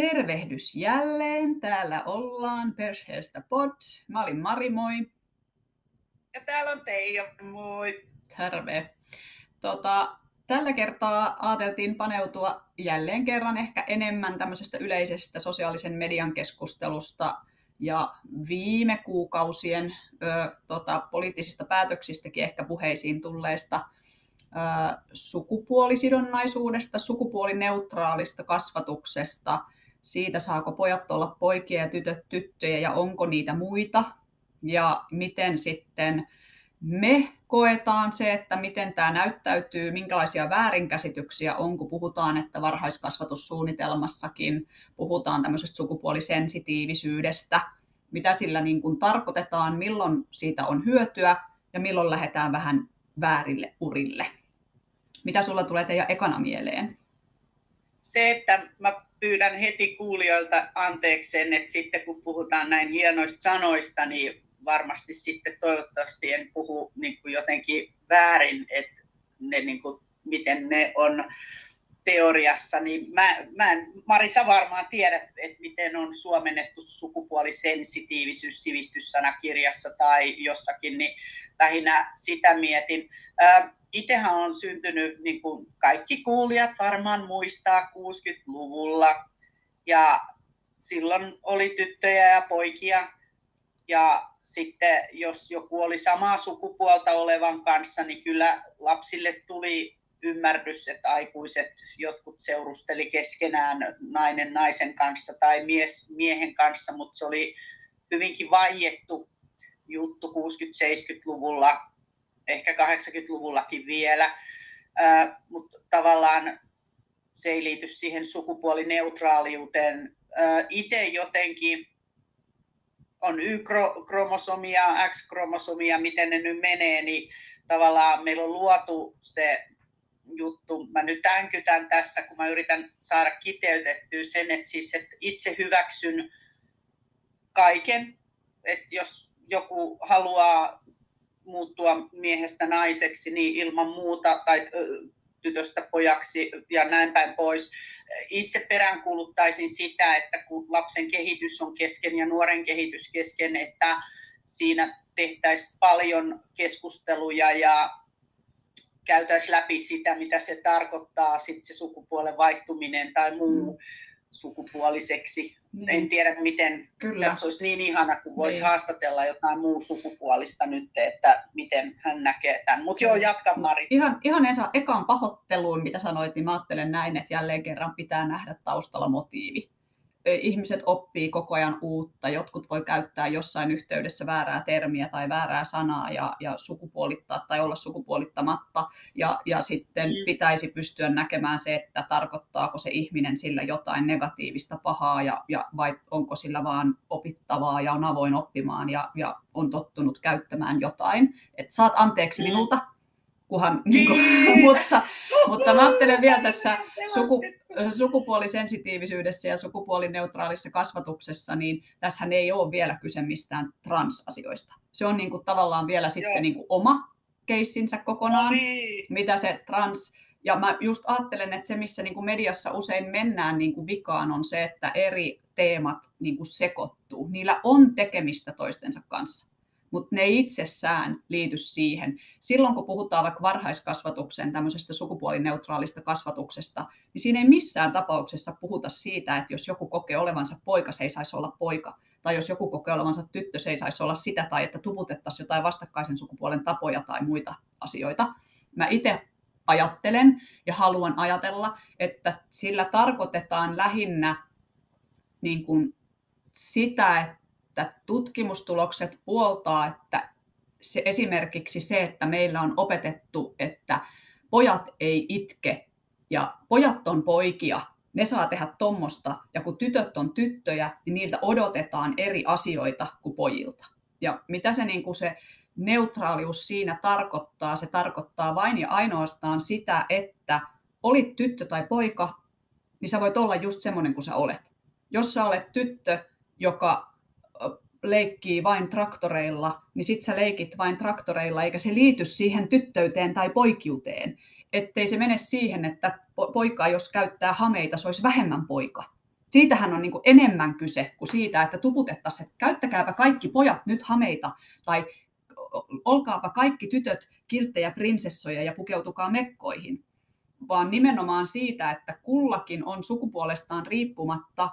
Tervehdys jälleen. Täällä ollaan perheestä pod. Mä olin Mari, moi. Ja täällä on Teija, moi. Terve. Tota, tällä kertaa ajateltiin paneutua jälleen kerran ehkä enemmän tämmöisestä yleisestä sosiaalisen median keskustelusta ja viime kuukausien ö, tota, poliittisista päätöksistäkin ehkä puheisiin tulleesta sukupuolisidonnaisuudesta, sukupuolineutraalista kasvatuksesta, siitä saako pojat olla poikia ja tytöt tyttöjä ja onko niitä muita ja miten sitten me koetaan se, että miten tämä näyttäytyy, minkälaisia väärinkäsityksiä on, kun puhutaan, että varhaiskasvatussuunnitelmassakin puhutaan tämmöisestä sukupuolisensitiivisyydestä, mitä sillä niin kuin tarkoitetaan, milloin siitä on hyötyä ja milloin lähdetään vähän väärille urille. Mitä sulla tulee teidän ekana mieleen? Se, että mä pyydän heti kuulijoilta anteeksi sen, että sitten kun puhutaan näin hienoista sanoista, niin varmasti sitten toivottavasti en puhu niin kuin jotenkin väärin, että ne, niin kuin, miten ne on teoriassa, niin mä, mä en, Marisa varmaan tiedät, että miten on suomennettu sukupuolisensitiivisyys sivistyssanakirjassa tai jossakin, niin lähinnä sitä mietin. Itsehän on syntynyt, niin kuin kaikki kuulijat varmaan muistaa, 60-luvulla, ja silloin oli tyttöjä ja poikia, ja sitten jos joku oli samaa sukupuolta olevan kanssa, niin kyllä lapsille tuli ymmärrys, että aikuiset jotkut seurusteli keskenään nainen naisen kanssa tai mies miehen kanssa, mutta se oli hyvinkin vaiettu juttu 60-70-luvulla, ehkä 80-luvullakin vielä, mutta tavallaan se ei liity siihen sukupuolineutraaliuteen. Itse jotenkin on Y-kromosomia, X-kromosomia, miten ne nyt menee, niin tavallaan meillä on luotu se juttu. Mä nyt änkytän tässä, kun mä yritän saada kiteytettyä sen, että, siis, että itse hyväksyn kaiken. Että jos joku haluaa muuttua miehestä naiseksi, niin ilman muuta, tai tytöstä pojaksi ja näin päin pois. Itse peräänkuuluttaisin sitä, että kun lapsen kehitys on kesken ja nuoren kehitys kesken, että siinä tehtäisiin paljon keskusteluja ja käytäisiin läpi sitä, mitä se tarkoittaa, sit se sukupuolen vaihtuminen tai muu. Mm sukupuoliseksi. Niin. En tiedä, miten Kyllä. tässä olisi niin ihana, kun voisi niin. haastatella jotain muu sukupuolista nyt, että miten hän näkee tämän. Mutta joo, jatka Mari. Ihan, ihan ensin ekaan pahoitteluun, mitä sanoit, niin mä ajattelen näin, että jälleen kerran pitää nähdä taustalla motiivi ihmiset oppii koko ajan uutta. Jotkut voi käyttää jossain yhteydessä väärää termiä tai väärää sanaa ja, ja sukupuolittaa tai olla sukupuolittamatta. Ja, ja sitten mm. pitäisi pystyä näkemään se, että tarkoittaako se ihminen sillä jotain negatiivista pahaa ja, ja vai onko sillä vaan opittavaa ja on avoin oppimaan ja, ja on tottunut käyttämään jotain. Että saat anteeksi mm. minulta, kunhan, niin kuin, mutta, mutta mä ajattelen vielä tässä suku, sukupuolisensitiivisyydessä ja sukupuolineutraalissa kasvatuksessa, niin tässähän ei ole vielä kyse mistään transasioista. Se on niin kuin tavallaan vielä sitten niin kuin oma keissinsä kokonaan, no niin. mitä se trans... Ja mä just ajattelen, että se, missä niin kuin mediassa usein mennään niin kuin vikaan, on se, että eri teemat niin kuin sekoittuu. Niillä on tekemistä toistensa kanssa mutta ne itsessään liity siihen. Silloin kun puhutaan vaikka varhaiskasvatuksen tämmöisestä sukupuolineutraalista kasvatuksesta, niin siinä ei missään tapauksessa puhuta siitä, että jos joku kokee olevansa poika, se ei saisi olla poika. Tai jos joku kokee olevansa tyttö, se ei saisi olla sitä, tai että tuputettaisiin jotain vastakkaisen sukupuolen tapoja tai muita asioita. Mä itse ajattelen ja haluan ajatella, että sillä tarkoitetaan lähinnä niin kuin sitä, että että tutkimustulokset puoltaa, että se, esimerkiksi se, että meillä on opetettu, että pojat ei itke ja pojat on poikia, ne saa tehdä tuommoista, ja kun tytöt on tyttöjä, niin niiltä odotetaan eri asioita kuin pojilta. Ja mitä se, niin kuin se neutraalius siinä tarkoittaa? Se tarkoittaa vain ja ainoastaan sitä, että olit tyttö tai poika, niin sä voit olla just semmoinen kuin sä olet. Jos sä olet tyttö, joka leikkii vain traktoreilla, niin sit sä leikit vain traktoreilla, eikä se liity siihen tyttöyteen tai poikiuteen. Ettei se mene siihen, että poika, jos käyttää hameita, se olisi vähemmän poika. Siitähän on niin kuin enemmän kyse kuin siitä, että tuputettaisiin, että käyttäkääpä kaikki pojat nyt hameita tai olkaapa kaikki tytöt kilttejä prinsessoja ja pukeutukaa mekkoihin, vaan nimenomaan siitä, että kullakin on sukupuolestaan riippumatta,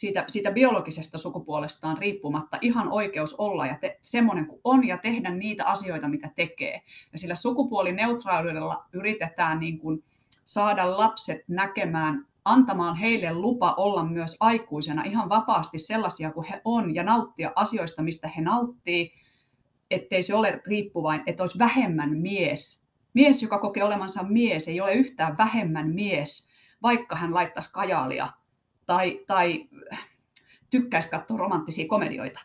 siitä, siitä biologisesta sukupuolestaan riippumatta ihan oikeus olla ja te, semmoinen kuin on ja tehdä niitä asioita, mitä tekee. Ja sillä sukupuolineutraalilla yritetään niin kuin saada lapset näkemään antamaan heille lupa olla myös aikuisena ihan vapaasti sellaisia kuin he on ja nauttia asioista, mistä he nauttii, ettei se ole riippuvain, että olisi vähemmän mies. Mies, joka kokee olemansa mies, ei ole yhtään vähemmän mies, vaikka hän laittaisi kajaalia tai, tai tykkäisi katsoa romanttisia komedioita.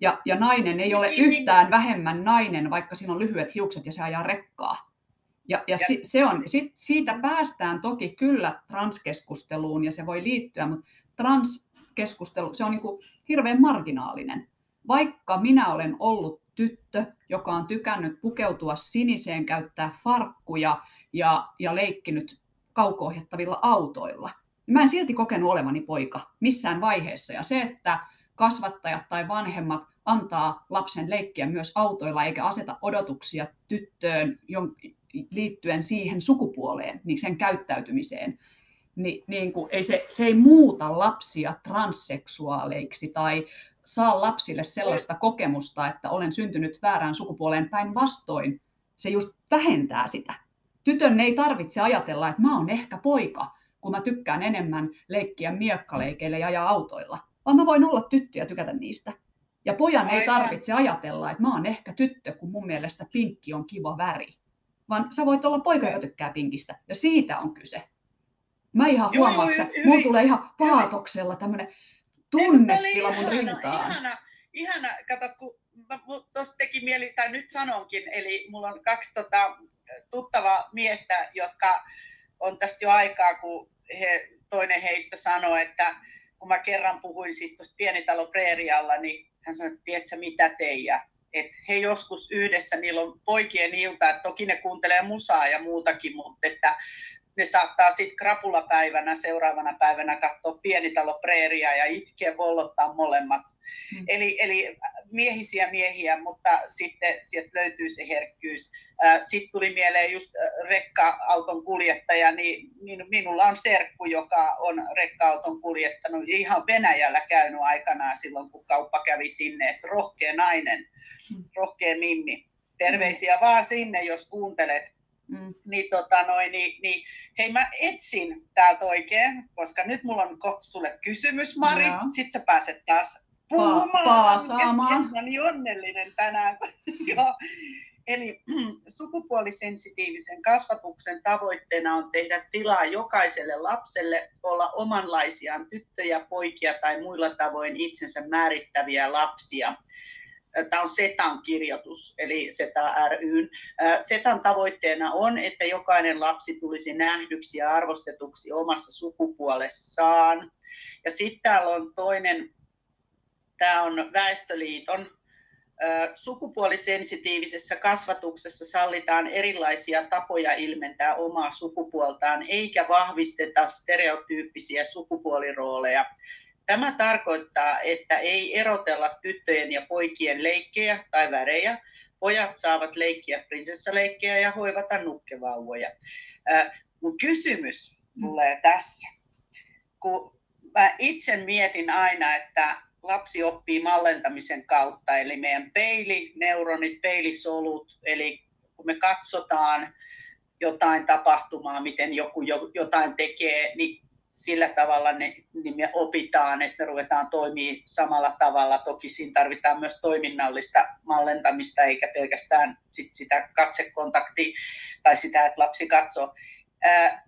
Ja, ja nainen ei ole niin, niin. yhtään vähemmän nainen, vaikka siinä on lyhyet hiukset ja se ajaa rekkaa. Ja, ja, ja se on, sit, siitä päästään toki kyllä transkeskusteluun ja se voi liittyä, mutta transkeskustelu, se on niin kuin hirveän marginaalinen. Vaikka minä olen ollut tyttö, joka on tykännyt pukeutua siniseen, käyttää farkkuja ja, ja leikkinyt kaukoohjattavilla autoilla, niin mä en silti kokenut olevani poika missään vaiheessa. Ja se, että kasvattajat tai vanhemmat antaa lapsen leikkiä myös autoilla eikä aseta odotuksia tyttöön, liittyen siihen sukupuoleen, niin sen käyttäytymiseen, niin, niin kuin ei se, se ei muuta lapsia transseksuaaleiksi tai saa lapsille sellaista kokemusta, että olen syntynyt väärään sukupuoleen päinvastoin. Se just vähentää sitä. Tytön ei tarvitse ajatella, että mä oon ehkä poika, kun mä tykkään enemmän leikkiä miekkaleikeille ja ajaa autoilla. Vaan mä voin olla tyttö ja tykätä niistä. Ja pojan ei tarvitse ajatella, että mä oon ehkä tyttö, kun mun mielestä pinkki on kiva väri vaan sä voit olla poika, joka tykkää pinkistä. Ja siitä on kyse. Mä ihan huomaan, että mulla tulee ihan paatoksella tämmöinen tunnetila mun rintaan. Ihana, ihana, kato, kun tuossa teki mieli, tai nyt sanonkin, eli mulla on kaksi tota, tuttavaa miestä, jotka on tästä jo aikaa, kun he, toinen heistä sanoi, että kun mä kerran puhuin siis tuosta pienitalo Preerialla, niin hän sanoi, että tiedätkö mitä teijä, että he joskus yhdessä, niillä on poikien ilta, että toki ne kuuntelee musaa ja muutakin, mutta että ne saattaa sitten krapulapäivänä seuraavana päivänä katsoa pienitalo preeria ja itkeä vollottaa molemmat. Hmm. Eli, eli miehisiä miehiä, mutta sitten sieltä löytyy se herkkyys. Sitten tuli mieleen just rekka-auton kuljettaja, niin minulla on serkku, joka on rekka-auton kuljettanut ihan Venäjällä käynyt aikanaan silloin, kun kauppa kävi sinne, että rohkea nainen rohkea Mimmi. Terveisiä mm. vaan sinne, jos kuuntelet. Mm. Niin, tota noin, niin, niin, hei mä etsin täältä oikein, koska nyt mulla on kohta sulle kysymys, Mari. No. Sitten sä pääset taas puhumaan. Pa- paasaamaan. Mä niin onnellinen tänään. Joo. Eli sukupuolisensitiivisen kasvatuksen tavoitteena on tehdä tilaa jokaiselle lapselle olla omanlaisiaan tyttöjä, poikia tai muilla tavoin itsensä määrittäviä lapsia Tämä on SETAn kirjoitus, eli SETA ryn. SETAn tavoitteena on, että jokainen lapsi tulisi nähdyksi ja arvostetuksi omassa sukupuolessaan. Ja sitten täällä on toinen, tämä on Väestöliiton sukupuolisensitiivisessä kasvatuksessa sallitaan erilaisia tapoja ilmentää omaa sukupuoltaan, eikä vahvisteta stereotyyppisiä sukupuolirooleja. Tämä tarkoittaa, että ei erotella tyttöjen ja poikien leikkejä tai värejä. Pojat saavat leikkiä prinsessaleikkejä ja hoivata nukkevauvoja. Mun kysymys tulee tässä. Kun mä itse mietin aina, että lapsi oppii mallentamisen kautta, eli meidän peilineuronit, peilisolut, eli kun me katsotaan jotain tapahtumaa, miten joku jotain tekee, niin sillä tavalla ne, niin me opitaan, että me ruvetaan toimii samalla tavalla. Toki siinä tarvitaan myös toiminnallista mallentamista, eikä pelkästään sit sitä katsekontaktia tai sitä, että lapsi katsoo. Ää,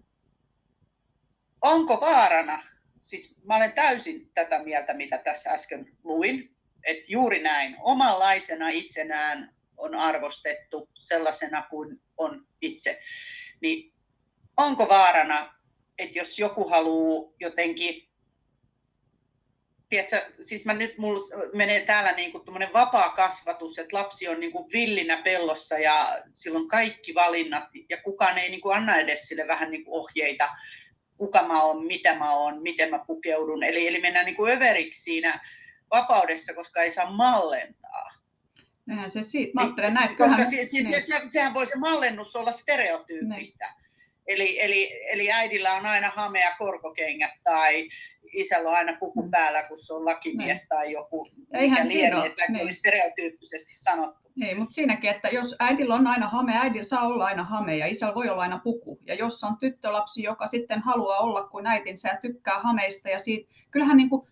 onko vaarana, siis mä olen täysin tätä mieltä, mitä tässä äsken luin, että juuri näin, omanlaisena itsenään on arvostettu sellaisena kuin on itse, niin onko vaarana että jos joku haluaa jotenkin, tiedätkö, siis mä nyt mulla menee täällä niin kuin vapaa kasvatus, että lapsi on niin kuin villinä pellossa ja silloin kaikki valinnat ja kukaan ei niin kuin anna edes sille vähän niin kuin ohjeita, kuka mä oon, mitä mä oon, miten mä pukeudun. Eli, eli mennään niin kuin överiksi siinä vapaudessa, koska ei saa mallentaa. Näinhän se siitä, mä ajattelen näin. Koska kyllähän... siis, siis niin. se, sehän voi se mallennus olla stereotyyppistä. Niin. Eli, eli, eli äidillä on aina hamea korkokengät tai isällä on aina puku mm. päällä, kun se on lakimies niin. tai joku, ja mikä lieni, ole. että niin. oli stereotyyppisesti sanottu. Ei, mutta siinäkin, että jos äidillä on aina hame, äidillä saa olla aina hame ja isällä voi olla aina puku. Ja jos on tyttölapsi, joka sitten haluaa olla kuin äitinsä ja tykkää hameista ja siitä, kyllähän niin kuin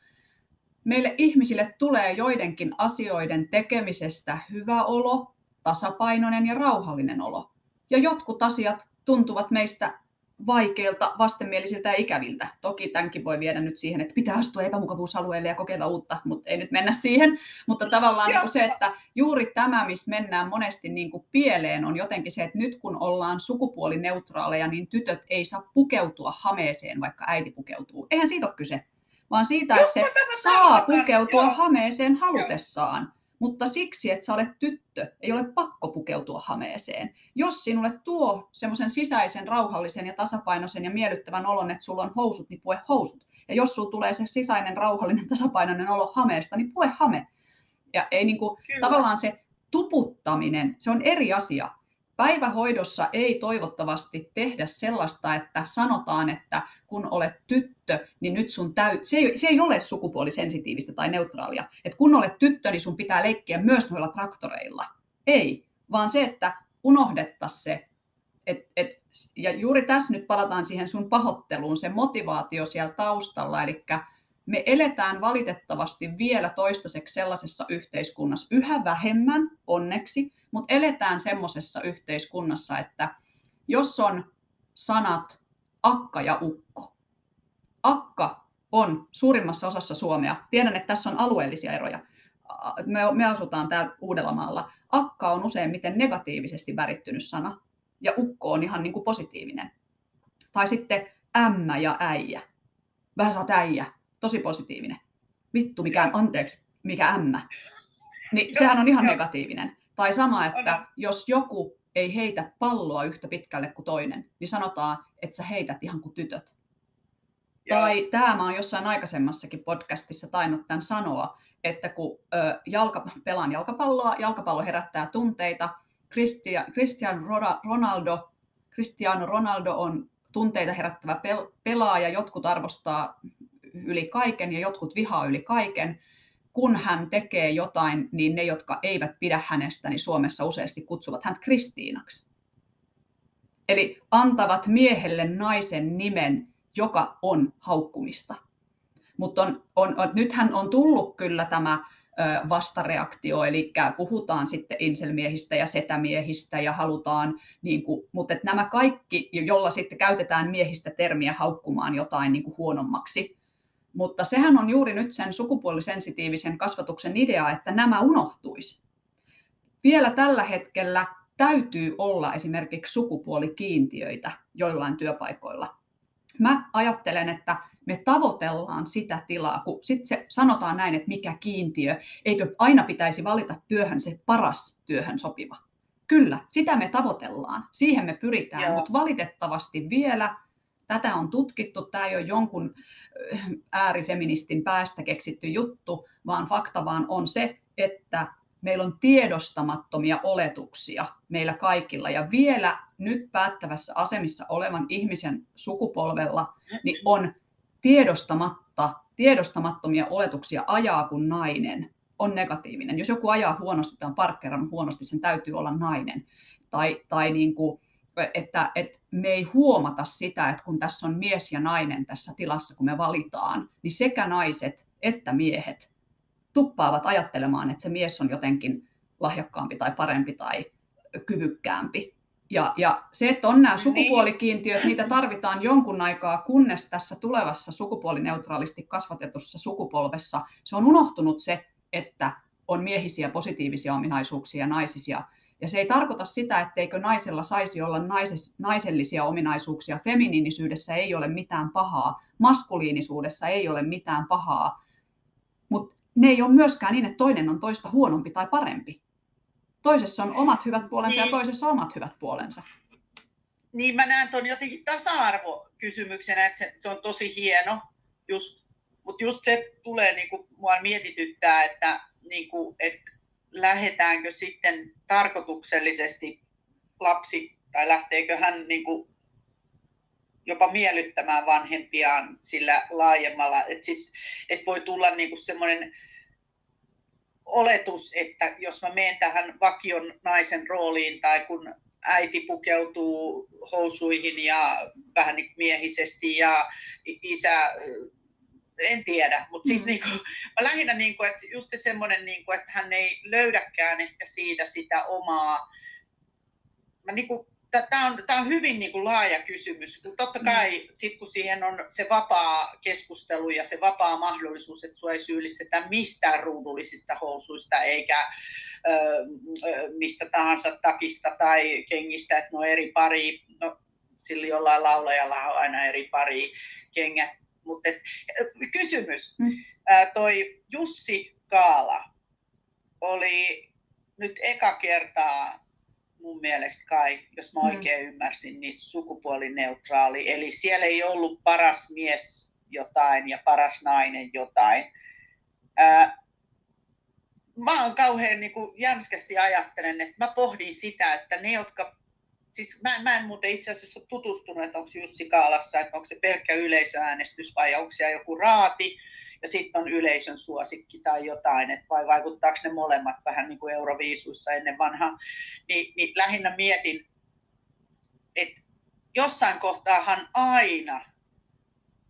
meille ihmisille tulee joidenkin asioiden tekemisestä hyvä olo, tasapainoinen ja rauhallinen olo. Ja jotkut asiat tuntuvat meistä vaikeilta, vastenmielisiltä ja ikäviltä. Toki tämänkin voi viedä nyt siihen, että pitää astua epämukavuusalueelle ja kokeilla uutta, mutta ei nyt mennä siihen. Mutta tavallaan niin se, että juuri tämä, missä mennään monesti niin kuin pieleen, on jotenkin se, että nyt kun ollaan sukupuolineutraaleja, niin tytöt ei saa pukeutua hameeseen, vaikka äiti pukeutuu. Eihän siitä ole kyse, vaan siitä, että se saa pukeutua hameeseen halutessaan mutta siksi, että sä olet tyttö, ei ole pakko pukeutua hameeseen. Jos sinulle tuo semmoisen sisäisen, rauhallisen ja tasapainoisen ja miellyttävän olon, että sulla on housut, niin pue housut. Ja jos sulla tulee se sisäinen, rauhallinen, tasapainoinen olo hameesta, niin pue hame. Ja ei niin kuin, tavallaan se tuputtaminen, se on eri asia päivähoidossa ei toivottavasti tehdä sellaista, että sanotaan, että kun olet tyttö, niin nyt sun täyt... Se ei, se ei ole sukupuolisensitiivistä tai neutraalia. Että kun olet tyttö, niin sun pitää leikkiä myös noilla traktoreilla. Ei, vaan se, että unohdettaisiin se, et, et, ja juuri tässä nyt palataan siihen sun pahoitteluun, se motivaatio siellä taustalla, eli me eletään valitettavasti vielä toistaiseksi sellaisessa yhteiskunnassa, yhä vähemmän onneksi, mutta eletään semmoisessa yhteiskunnassa, että jos on sanat akka ja ukko. Akka on suurimmassa osassa Suomea. Tiedän, että tässä on alueellisia eroja. Me, me asutaan täällä Uudellamaalla. Akka on useimmiten negatiivisesti värittynyt sana ja ukko on ihan niin kuin positiivinen. Tai sitten ämmä ja äijä. Vähän saat äijä. Tosi positiivinen. Vittu, mikä, anteeksi, mikä ämmä. Niin sehän on ihan negatiivinen. Tai sama, että on. jos joku ei heitä palloa yhtä pitkälle kuin toinen, niin sanotaan, että sä heität ihan kuin tytöt. Joo. Tai tämä mä oon jossain aikaisemmassakin podcastissa tainnut tämän sanoa, että kun ö, jalka, pelaan jalkapalloa, jalkapallo herättää tunteita, Cristiano, Cristiano Ronaldo, Cristiano Ronaldo on tunteita herättävä pel, pelaaja, jotkut arvostaa yli kaiken ja jotkut vihaa yli kaiken, kun hän tekee jotain, niin ne, jotka eivät pidä hänestä, niin Suomessa useasti kutsuvat häntä Kristiinaksi. Eli antavat miehelle naisen nimen, joka on haukkumista. Mutta on, on, on, nythän on tullut kyllä tämä vastareaktio, eli puhutaan sitten inselmiehistä ja setämiehistä ja halutaan, niin kuin, mutta että nämä kaikki, jolla sitten käytetään miehistä termiä haukkumaan jotain niin kuin huonommaksi, mutta sehän on juuri nyt sen sukupuolisensitiivisen kasvatuksen idea, että nämä unohtuisi. Vielä tällä hetkellä täytyy olla esimerkiksi sukupuolikiintiöitä joillain työpaikoilla. Mä ajattelen, että me tavoitellaan sitä tilaa, kun sitten se sanotaan näin, että mikä kiintiö, eikö aina pitäisi valita työhön se paras työhön sopiva. Kyllä, sitä me tavoitellaan, siihen me pyritään, Joo. mutta valitettavasti vielä Tätä on tutkittu, tämä ei ole jonkun äärifeministin päästä keksitty juttu, vaan fakta vaan on se, että meillä on tiedostamattomia oletuksia meillä kaikilla. Ja vielä nyt päättävässä asemissa olevan ihmisen sukupolvella niin on tiedostamatta, tiedostamattomia oletuksia ajaa kuin nainen on negatiivinen. Jos joku ajaa huonosti tai on parkkeerannut huonosti, sen täytyy olla nainen. Tai, tai niin kuin, että, että me ei huomata sitä, että kun tässä on mies ja nainen tässä tilassa, kun me valitaan, niin sekä naiset että miehet tuppaavat ajattelemaan, että se mies on jotenkin lahjakkaampi tai parempi tai kyvykkäämpi. Ja, ja se, että on nämä niin. sukupuolikiintiöt, niitä tarvitaan jonkun aikaa, kunnes tässä tulevassa sukupuolineutraalisti kasvatetussa sukupolvessa se on unohtunut se, että on miehisiä positiivisia ominaisuuksia ja naisisia ja se ei tarkoita sitä, etteikö naisella saisi olla naises, naisellisia ominaisuuksia. Feminiinisyydessä ei ole mitään pahaa, maskuliinisuudessa ei ole mitään pahaa, mutta ne ei ole myöskään niin, että toinen on toista huonompi tai parempi. Toisessa on omat hyvät puolensa ja niin. toisessa omat hyvät puolensa. niin mä näen tuon jotenkin tasa-arvokysymyksenä, että se, se on tosi hieno, just, mutta just se tulee, niin kuin mua mietityttää, että, niin kuin, että lähdetäänkö sitten tarkoituksellisesti lapsi, tai lähteekö hän niin kuin, jopa miellyttämään vanhempiaan sillä laajemmalla, että siis, et voi tulla niin kuin semmoinen oletus, että jos mä menen tähän vakion naisen rooliin tai kun äiti pukeutuu housuihin ja vähän niin miehisesti ja isä, en tiedä, mutta siis mm. niin kuin, mä lähinnä niin kuin, että just se semmoinen, niin kuin, että hän ei löydäkään ehkä siitä sitä omaa, mä niin kuin tämä on, tämä on hyvin niin kuin laaja kysymys. Totta mm. kai mm. sit, kun siihen on se vapaa keskustelu ja se vapaa mahdollisuus, että sinua ei syyllistetä mistään ruudullisista housuista eikä ö, mistä tahansa takista tai kengistä, että no eri pari, no sillä jollain laulajalla on aina eri pari kengät. Mutta kysymys, mm. ää, toi Jussi Kaala oli nyt eka kertaa mun mielestä kai, jos mä mm. oikein mm. ymmärsin, niin sukupuolineutraali. Eli siellä ei ollut paras mies jotain ja paras nainen jotain. Ää, mä oon kauhean niin kuin jänskästi ajattelen, että mä pohdin sitä, että ne, jotka siis mä, mä en muuten itse asiassa ole tutustunut, että onko Jussi Kaalassa, että onko se pelkkä yleisöäänestys vai onko siellä joku raati, ja sitten on yleisön suosikki tai jotain, että vai vaikuttaako ne molemmat vähän niin kuin Euroviisuissa ennen vanhaa, niin, niin lähinnä mietin, että jossain kohtaahan aina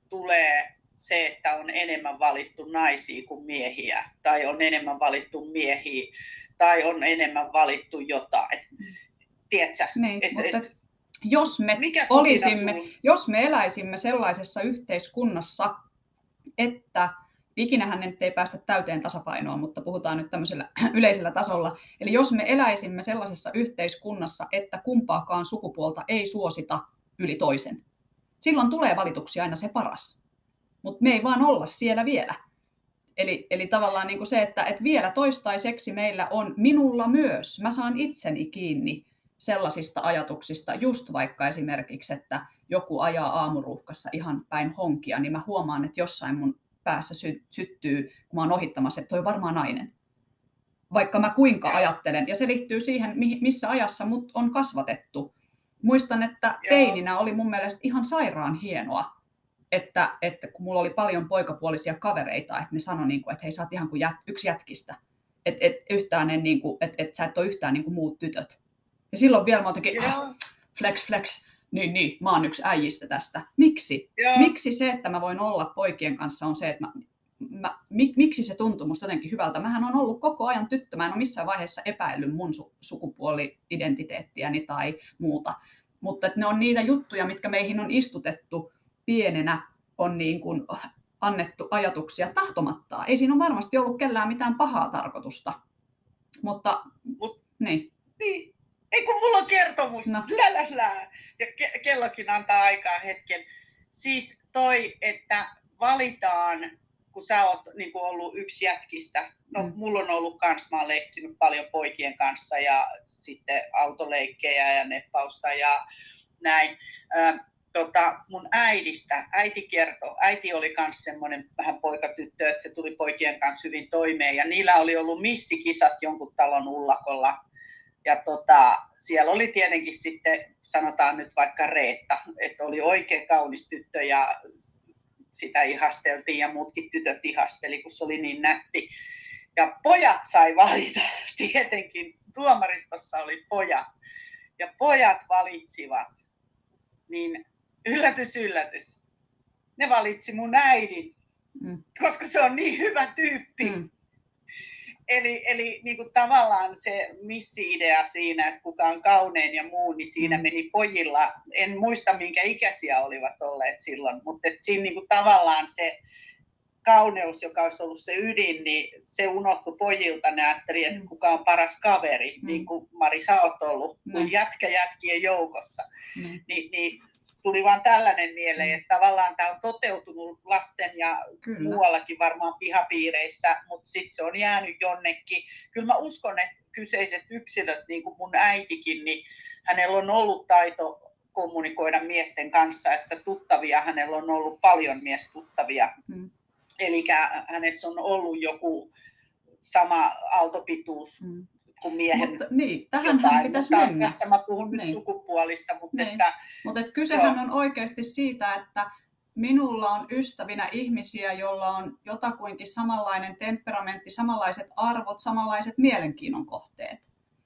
tulee se, että on enemmän valittu naisia kuin miehiä, tai on enemmän valittu miehiä, tai on enemmän valittu jotain. Tiedätkö? Niin, et, mutta et, jos me, olisimme, jos me eläisimme sellaisessa yhteiskunnassa, että ikinä hänen ei päästä täyteen tasapainoon, mutta puhutaan nyt tämmöisellä yleisellä tasolla. Eli jos me eläisimme sellaisessa yhteiskunnassa, että kumpaakaan sukupuolta ei suosita yli toisen, silloin tulee valituksia aina se paras. Mutta me ei vaan olla siellä vielä. Eli, eli tavallaan niin kuin se, että, että vielä toistaiseksi meillä on minulla myös, mä saan itseni kiinni sellaisista ajatuksista, just vaikka esimerkiksi, että joku ajaa aamuruuhkassa ihan päin honkia, niin mä huomaan, että jossain mun päässä sy- syttyy, kun mä oon ohittamassa, että toi on varmaan nainen. Vaikka mä kuinka ajattelen. Ja se liittyy siihen, missä ajassa mut on kasvatettu. Muistan, että teininä oli mun mielestä ihan sairaan hienoa, että, että kun mulla oli paljon poikapuolisia kavereita, että ne sanoi, niin kuin, että hei, sä oot ihan kuin jät, yksi jätkistä. Että et, yhtään en, niin kuin, että et, sä et ole yhtään niin kuin muut tytöt. Ja silloin vielä mä oon ah, flex, flex, niin, niin, mä oon yksi äijistä tästä. Miksi? Joo. Miksi se, että mä voin olla poikien kanssa, on se, että mä, mä, mik, miksi se tuntuu musta jotenkin hyvältä? Mähän on ollut koko ajan tyttö, mä en ole missään vaiheessa epäillyt mun su, sukupuoli-identiteettiäni tai muuta. Mutta että ne on niitä juttuja, mitkä meihin on istutettu pienenä, on niin kuin annettu ajatuksia tahtomattaa. Ei siinä ole varmasti ollut kellään mitään pahaa tarkoitusta. Mutta, Mut, niin. niin. Ei kun mulla on kertomus. No. Lä, lä, lä ja ke- kellokin antaa aikaa hetken. Siis toi, että valitaan, kun sä oot niin kuin ollut yksi jätkistä, no mm. mulla on ollut kans, mä oon leikkinyt paljon poikien kanssa ja sitten autoleikkejä ja neppausta ja näin. Ö, tota, mun äidistä, äiti kertoi, äiti oli myös semmoinen vähän poikatyttö, että se tuli poikien kanssa hyvin toimeen ja niillä oli ollut missikisat jonkun talon ullakolla ja tota, siellä oli tietenkin sitten, sanotaan nyt vaikka Reetta, että oli oikein kaunis tyttö ja sitä ihasteltiin ja muutkin tytöt ihasteli, kun se oli niin nätti. Ja pojat sai valita, tietenkin tuomaristossa oli pojat. Ja pojat valitsivat, niin yllätys, yllätys, ne valitsi mun äidin, mm. koska se on niin hyvä tyyppi. Mm eli, eli niin kuin tavallaan se missi-idea siinä, että kuka on kaunein ja muu, niin siinä mm. meni pojilla, en muista minkä ikäisiä olivat olleet silloin, mutta että siinä niin kuin tavallaan se kauneus, joka olisi ollut se ydin, niin se unohtui pojilta. Ne ajatteli, että mm. kuka on paras kaveri, mm. niin kuin Mari, sä oot ollut, mm. kun jätkä jätkien joukossa. Mm. Ni, niin tuli vaan tällainen mieleen, mm. että tavallaan tämä on toteutunut lasten ja Kyllä. muuallakin varmaan pihapiireissä, mutta sitten se on jäänyt jonnekin. Kyllä mä uskon, että kyseiset yksilöt, niin kuin mun äitikin, niin hänellä on ollut taito kommunikoida miesten kanssa, että tuttavia hänellä on ollut paljon miestuttavia. Mm. Eli hänessä on ollut joku sama aaltopituus mm. Kuin miehen. Mutta, niin, tähän hän pitäisi mutta mennä. Tässä mä puhun niin. nyt sukupuolista. Mutta, niin. että, mutta että kysehän joo. on oikeasti siitä, että minulla on ystävinä ihmisiä, joilla on jotakuinkin samanlainen temperamentti, samanlaiset arvot, samanlaiset mielenkiinnon kohteet.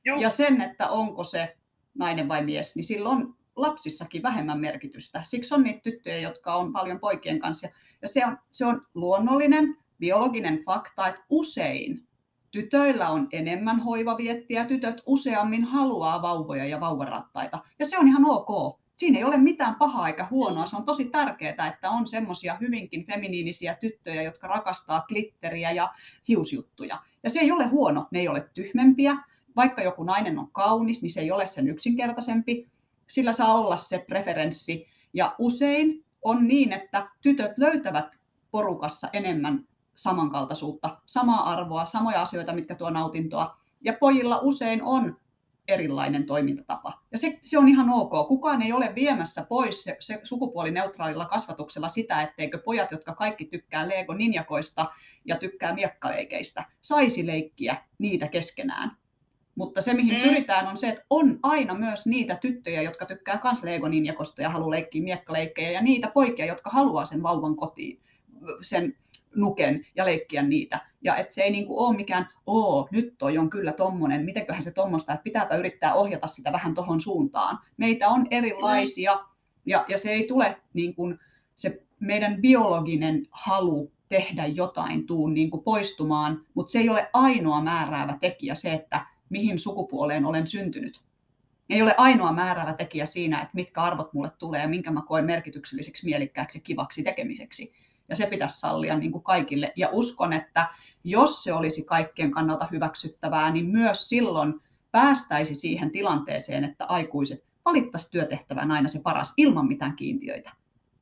Just. Ja sen, että onko se nainen vai mies, niin silloin lapsissakin vähemmän merkitystä. Siksi on niitä tyttöjä, jotka on paljon poikien kanssa. Ja se on, se on luonnollinen, biologinen fakta, että usein tytöillä on enemmän hoivaviettiä, tytöt useammin haluaa vauvoja ja vauvarattaita. Ja se on ihan ok. Siinä ei ole mitään pahaa eikä huonoa. Se on tosi tärkeää, että on semmoisia hyvinkin feminiinisiä tyttöjä, jotka rakastaa glitteriä ja hiusjuttuja. Ja se ei ole huono, ne ei ole tyhmempiä. Vaikka joku nainen on kaunis, niin se ei ole sen yksinkertaisempi sillä saa olla se preferenssi. Ja usein on niin, että tytöt löytävät porukassa enemmän samankaltaisuutta, samaa arvoa, samoja asioita, mitkä tuo nautintoa. Ja pojilla usein on erilainen toimintatapa. Ja se, se on ihan ok. Kukaan ei ole viemässä pois se, se sukupuolineutraalilla kasvatuksella sitä, etteikö pojat, jotka kaikki tykkää Lego ninjakoista ja tykkää miekkaleikeistä, saisi leikkiä niitä keskenään. Mutta se, mihin mm. pyritään, on se, että on aina myös niitä tyttöjä, jotka tykkää myös Lego Ninjakosta ja haluaa leikkiä miekkaleikkejä, ja niitä poikia, jotka haluaa sen vauvan kotiin, sen nuken ja leikkiä niitä. Ja että se ei niinku ole mikään, oo, nyt toi on kyllä tommonen, mitenköhän se tommosta, että pitääpä yrittää ohjata sitä vähän tohon suuntaan. Meitä on erilaisia, ja, ja se ei tule niin kuin se meidän biologinen halu tehdä jotain tuun niin kuin poistumaan, mutta se ei ole ainoa määräävä tekijä se, että mihin sukupuoleen olen syntynyt. Ei ole ainoa määräävä tekijä siinä, että mitkä arvot mulle tulee ja minkä mä koen merkitykselliseksi, mielikkääksi kivaksi tekemiseksi. Ja se pitäisi sallia niin kuin kaikille. Ja uskon, että jos se olisi kaikkien kannalta hyväksyttävää, niin myös silloin päästäisi siihen tilanteeseen, että aikuiset valittaisi työtehtävään aina se paras ilman mitään kiintiöitä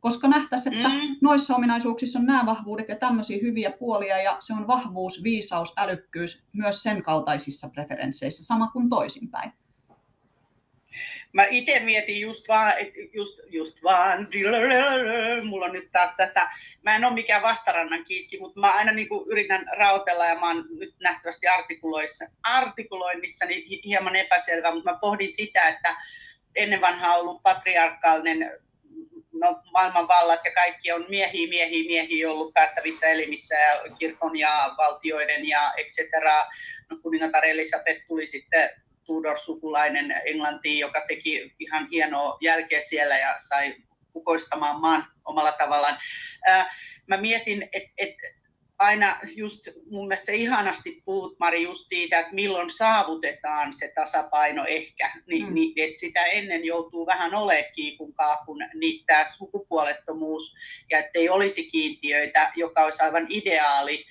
koska nähtäisiin, että mm. noissa ominaisuuksissa on nämä vahvuudet ja tämmöisiä hyviä puolia, ja se on vahvuus, viisaus, älykkyys myös sen kaltaisissa preferensseissä, sama kuin toisinpäin. Mä itse mietin just vaan, just, just vaan, mulla on nyt taas tätä, mä en ole mikään vastarannan kiiski, mutta mä aina niin yritän rautella ja mä oon nyt nähtävästi artikuloissa, artikuloinnissa niin hieman epäselvä, mutta mä pohdin sitä, että ennen vanhaa ollut patriarkaalinen no, maailman vallat ja kaikki on miehiä, miehiä, miehiä ollut päättävissä elimissä ja kirkon ja valtioiden ja et cetera. No, kuningatar Elisabeth tuli sitten Tudor-sukulainen Englantiin, joka teki ihan hienoa jälkeä siellä ja sai kukoistamaan maan omalla tavallaan. mä mietin, että et aina just mun mielestä se ihanasti puhut Mari just siitä, että milloin saavutetaan se tasapaino ehkä, niin, mm. niin että sitä ennen joutuu vähän olemaan kiikun kaakun, niin tämä sukupuolettomuus ja ettei olisi kiintiöitä, joka olisi aivan ideaali.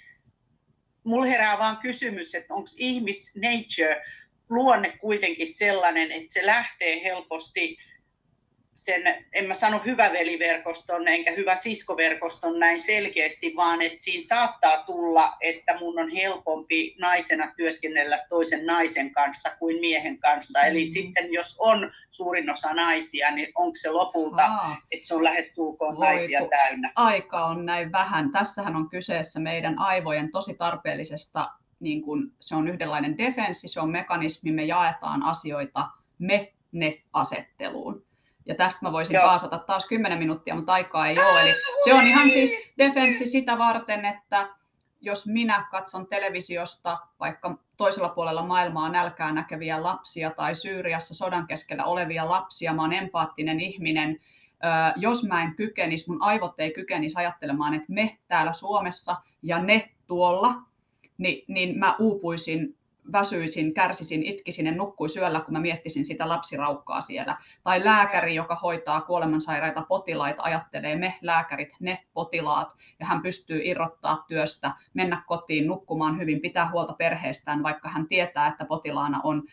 Mulla herää vaan kysymys, että onko ihmis nature luonne kuitenkin sellainen, että se lähtee helposti sen, en mä sano hyvä veliverkoston enkä hyvä siskoverkoston näin selkeästi, vaan että siinä saattaa tulla, että mun on helpompi naisena työskennellä toisen naisen kanssa kuin miehen kanssa. Eli sitten jos on suurin osa naisia, niin onko se lopulta, Aa. että se on lähestulkoon naisia täynnä? Aika on näin vähän. Tässähän on kyseessä meidän aivojen tosi tarpeellisesta, niin kun se on yhdenlainen defenssi, se on mekanismi, me jaetaan asioita me ne asetteluun. Ja tästä mä voisin Joo. paasata taas 10 minuuttia, mutta aikaa ei ole. Eli se on ihan siis defenssi sitä varten, että jos minä katson televisiosta vaikka toisella puolella maailmaa nälkää näkeviä lapsia tai Syyriassa sodan keskellä olevia lapsia, mä oon empaattinen ihminen, jos mä en kykenisi, mun aivot ei kykenisi ajattelemaan, että me täällä Suomessa ja ne tuolla, niin, niin mä uupuisin väsyisin, kärsisin, itkisin ja nukkuisi yöllä, kun mä miettisin sitä lapsiraukkaa siellä. Tai lääkäri, joka hoitaa kuolemansairaita potilaita, ajattelee me lääkärit, ne potilaat, ja hän pystyy irrottaa työstä, mennä kotiin, nukkumaan hyvin, pitää huolta perheestään, vaikka hän tietää, että potilaana on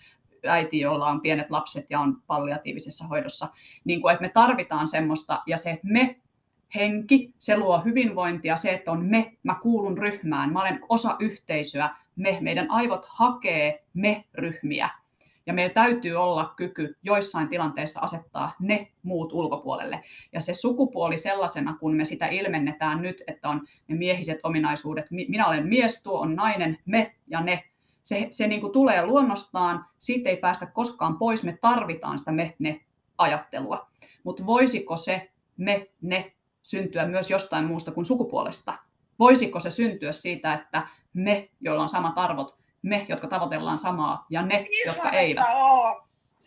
äiti, jolla on pienet lapset ja on palliatiivisessa hoidossa. Niin kuin, että me tarvitaan semmoista, ja se me henki, se luo hyvinvointia, se, että on me, mä kuulun ryhmään, mä olen osa yhteisöä, me, meidän aivot hakee me-ryhmiä. Ja meillä täytyy olla kyky joissain tilanteissa asettaa ne muut ulkopuolelle. Ja se sukupuoli sellaisena, kun me sitä ilmennetään nyt, että on ne miehiset ominaisuudet, minä olen mies, tuo on nainen, me ja ne, se, se niin kuin tulee luonnostaan, siitä ei päästä koskaan pois, me tarvitaan sitä me-ne-ajattelua. Mutta voisiko se me-ne syntyä myös jostain muusta kuin sukupuolesta? Voisiko se syntyä siitä, että me, joilla on samat arvot, me, jotka tavoitellaan samaa, ja ne, ihana jotka eivät.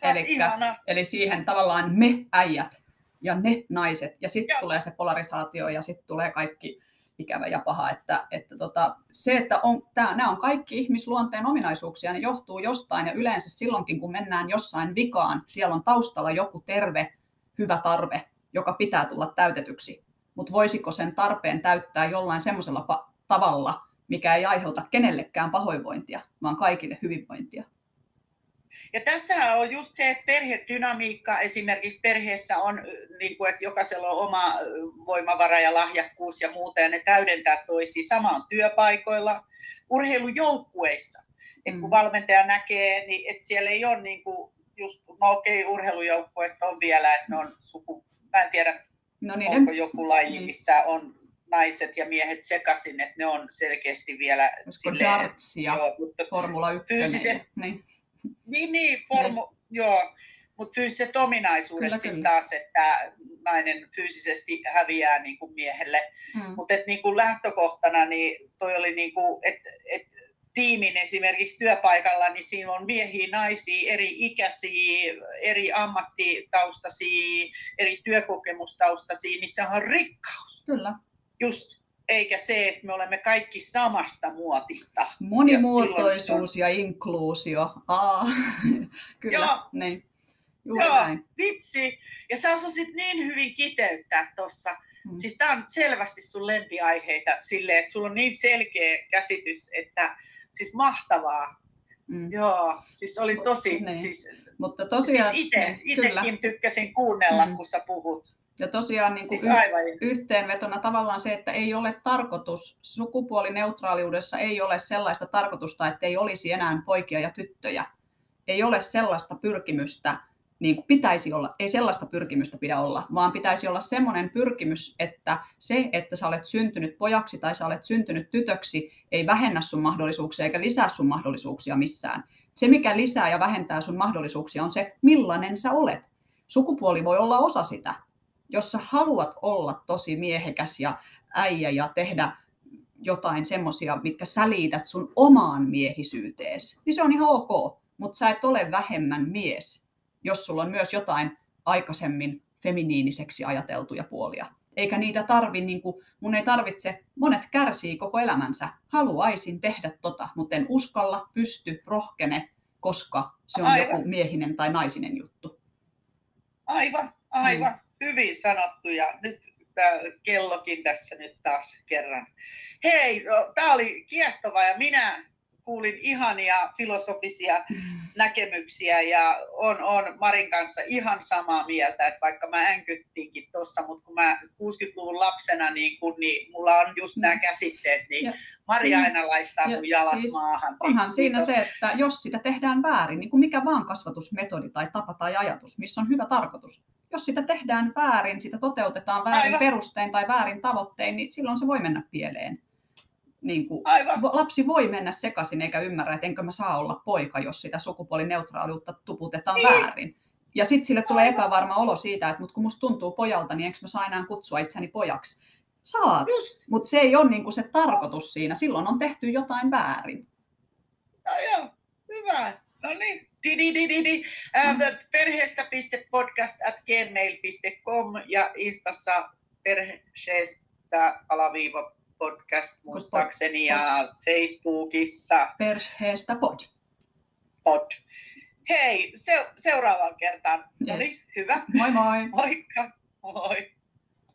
Elikkä, eli siihen tavallaan me äijät ja ne naiset, ja sitten tulee se polarisaatio, ja sitten tulee kaikki ikävä ja paha. Että, että tota, se, että on, tää, nämä on kaikki ihmisluonteen ominaisuuksia, ne johtuu jostain, ja yleensä silloinkin, kun mennään jossain vikaan, siellä on taustalla joku terve, hyvä tarve, joka pitää tulla täytetyksi. Mutta voisiko sen tarpeen täyttää jollain semmoisella tavalla, mikä ei aiheuta kenellekään pahoinvointia, vaan kaikille hyvinvointia. Ja tässä on just se, että perhedynamiikka esimerkiksi perheessä on, niin kuin, että jokaisella on oma voimavara ja lahjakkuus ja muuta, ja ne täydentää toisiaan. Sama on työpaikoilla, urheilujoukkueissa. Mm. kun valmentaja näkee, niin että siellä ei ole niin kuin, just, no okei, okay, urheilujoukkueista on vielä, että ne on suku, mä en tiedä, no niin, onko joku laji, niin. missä on naiset ja miehet sekaisin, että ne on selkeästi vielä... silleen, darts ja joo, mutta Formula 1. Fyysiset, niin. niin, niin, formu, niin. joo, mutta fyysiset ominaisuudet sitten taas, että nainen fyysisesti häviää niin kuin miehelle. Hmm. Mutta niin lähtökohtana niin toi oli, niin kuin, että et, tiimin esimerkiksi työpaikalla, niin siinä on miehiä, naisia, eri ikäisiä, eri ammattitaustaisia, eri työkokemustaustaisia, niin se on rikkaus. Kyllä just eikä se, että me olemme kaikki samasta muotista. Monimuotoisuus ja, ja inkluusio. Aa, kyllä, Joo. niin. Juuri Joo, näin. vitsi. Ja sä osasit niin hyvin kiteyttää tuossa. Hmm. Siis tää on selvästi sun lempiaiheita silleen, että sulla on niin selkeä käsitys, että siis mahtavaa. Mm. Joo, siis oli tosi, niin. siis, Mutta tosiaan, siis ite, niin, itekin tykkäsin kuunnella, mm. kun sä puhut. Ja tosiaan niin kuin siis yhteenvetona tavallaan se, että ei ole tarkoitus, sukupuolineutraaliudessa ei ole sellaista tarkoitusta, että ei olisi enää poikia ja tyttöjä. Ei ole sellaista pyrkimystä, niin kuin pitäisi olla, ei sellaista pyrkimystä pidä olla, vaan pitäisi olla semmoinen pyrkimys, että se, että sä olet syntynyt pojaksi tai sä olet syntynyt tytöksi, ei vähennä sun mahdollisuuksia eikä lisää sun mahdollisuuksia missään. Se, mikä lisää ja vähentää sun mahdollisuuksia, on se, millainen sä olet. Sukupuoli voi olla osa sitä jos sä haluat olla tosi miehekäs ja äijä ja tehdä jotain semmoisia, mitkä sä liität sun omaan miehisyyteesi, niin se on ihan ok. Mutta sä et ole vähemmän mies, jos sulla on myös jotain aikaisemmin feminiiniseksi ajateltuja puolia. Eikä niitä tarvi, niin kuin, mun ei tarvitse, monet kärsii koko elämänsä. Haluaisin tehdä tota, mutta en uskalla, pysty, rohkene, koska se on aivan. joku miehinen tai naisinen juttu. Aivan, aivan. Mm hyvin sanottu ja nyt tämä kellokin tässä nyt taas kerran. Hei, no, tämä oli kiehtova ja minä kuulin ihania filosofisia näkemyksiä ja on, on Marin kanssa ihan samaa mieltä, että vaikka mä änkyttiinkin tuossa, mutta kun mä 60-luvun lapsena, niin, kun, niin mulla on just nämä käsitteet, niin ja, Mari mm. aina laittaa ja, mun jalat siis maahan. Onhan siinä se, että jos sitä tehdään väärin, niin kuin mikä vaan kasvatusmetodi tai tapa tai ajatus, missä on hyvä tarkoitus, jos sitä tehdään väärin, sitä toteutetaan väärin Aivan. perustein tai väärin tavoittein, niin silloin se voi mennä pieleen. Niin kuin, lapsi voi mennä sekaisin eikä ymmärrä, että enkö mä saa olla poika, jos sitä sukupuolineutraaliutta tuputetaan niin. väärin. Ja sitten sille tulee Aivan. epävarma olo siitä, että mut kun musta tuntuu pojalta, niin enkö mä saa enää kutsua itseni pojaksi. Saat, mutta se ei ole niinku se tarkoitus siinä. Silloin on tehty jotain väärin. No joo, hyvä. No niin, Didi, mm. perheestä.podcast at gmail.com ja Instassa perheestä alaviiva podcast muistaakseni ja Facebookissa. Perheestä pod. Pod. Hei, se, seuraavaan kertaan. Yes. No niin, hyvä. Moi moi. Moikka. Moi.